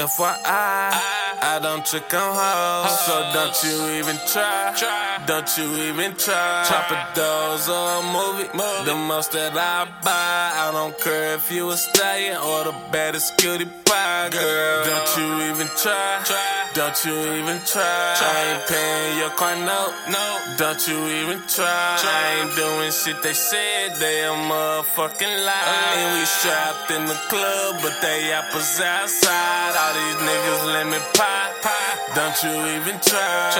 FYI, I don't trick on hoes, so don't you even try. Don't you even try. Chop a dose or a movie, the most that I buy. I don't care if you a stallion or the baddest cutie pie, girl. Don't you even try. Don't you even try. I ain't paying your car note. No, don't you even try. I ain't doing shit they said. They a motherfucking lie. And we strapped in the club, but they apples outside. All these niggas let me pop. Don't you even try.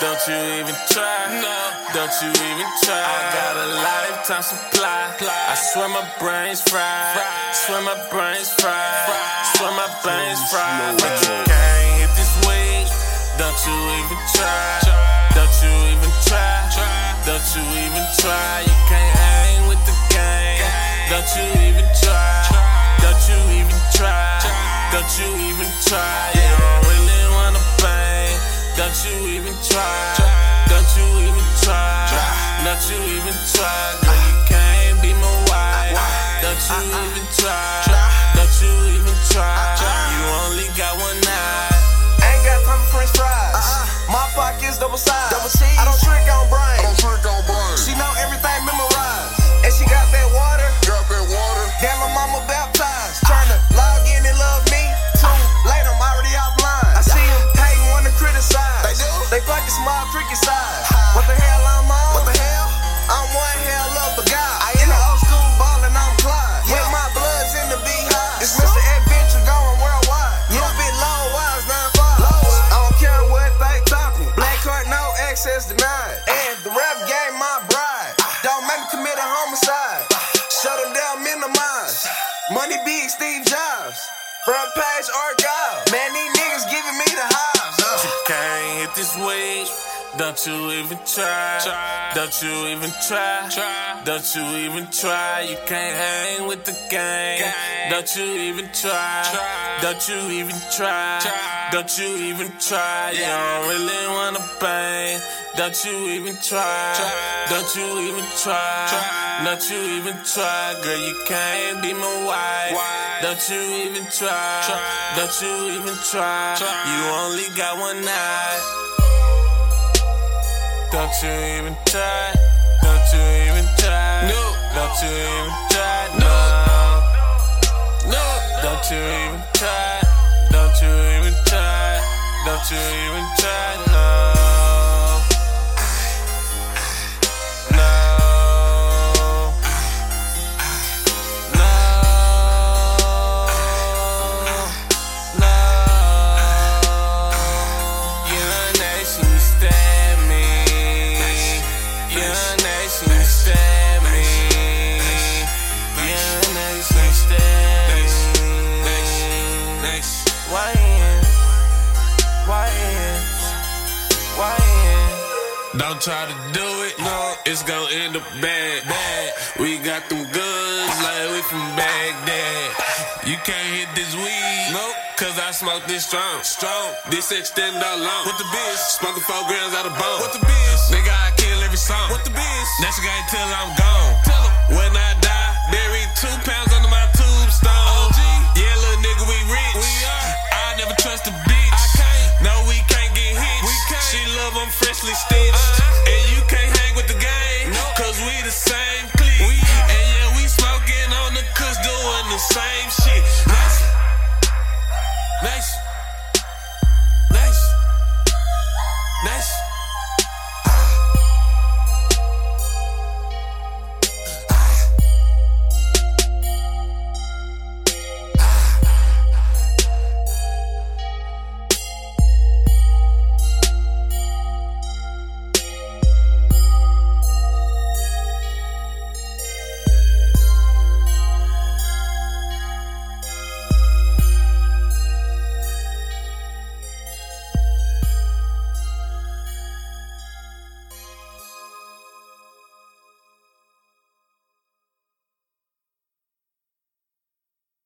Don't you even try. No. Don't you even try. I got a lifetime supply. I swear my brain's fried. Swear my brain's fried. Swear try. Don't you even try. Don't you even try. You can't hang with the gang. Don't you even try. Don't you even try. Don't you even try. You don't really wanna bang. Don't you even try. Don't you even try. Don't you even try. Girl, you can't be my wife. Don't you even try. Double size. Double. Money big, Steve Jobs. Front page archive. Man, these niggas giving me the hives. Uh. Can't hit this weed. Don't you even try. Don't you even try. Don't you even try. You can't hang with the gang. Don't you even try. Don't you even try. Don't you even try. You don't really wanna bang. Don't you even try. Don't you even try. Don't you even try. Girl, you can't be my wife. Don't you even try. Don't you even try. You only got one night. Don't you even try. Don't you even try. No. Don't you even try. No. No. Don't you even try. Don't you even try. Don't you even try. No. No. Don't try to do it, no, it's gonna end up bad. bad. We got them goods like we from Baghdad. You can't hit this weed, nope, cause I smoke this strong. Strong, this extendo long. What the biz? Smoking four grams out of bone. What the biz? Nigga, I kill every song. What the biz? That shit ain't till I'm gone. Tell Tell 'em. When I die, bury two pounds under my tombstone. OG, Yeah, little nigga, we rich. We are. I never trust a bitch. I can't. No, we can't get hit. We can't. She love I'm freshly stitched.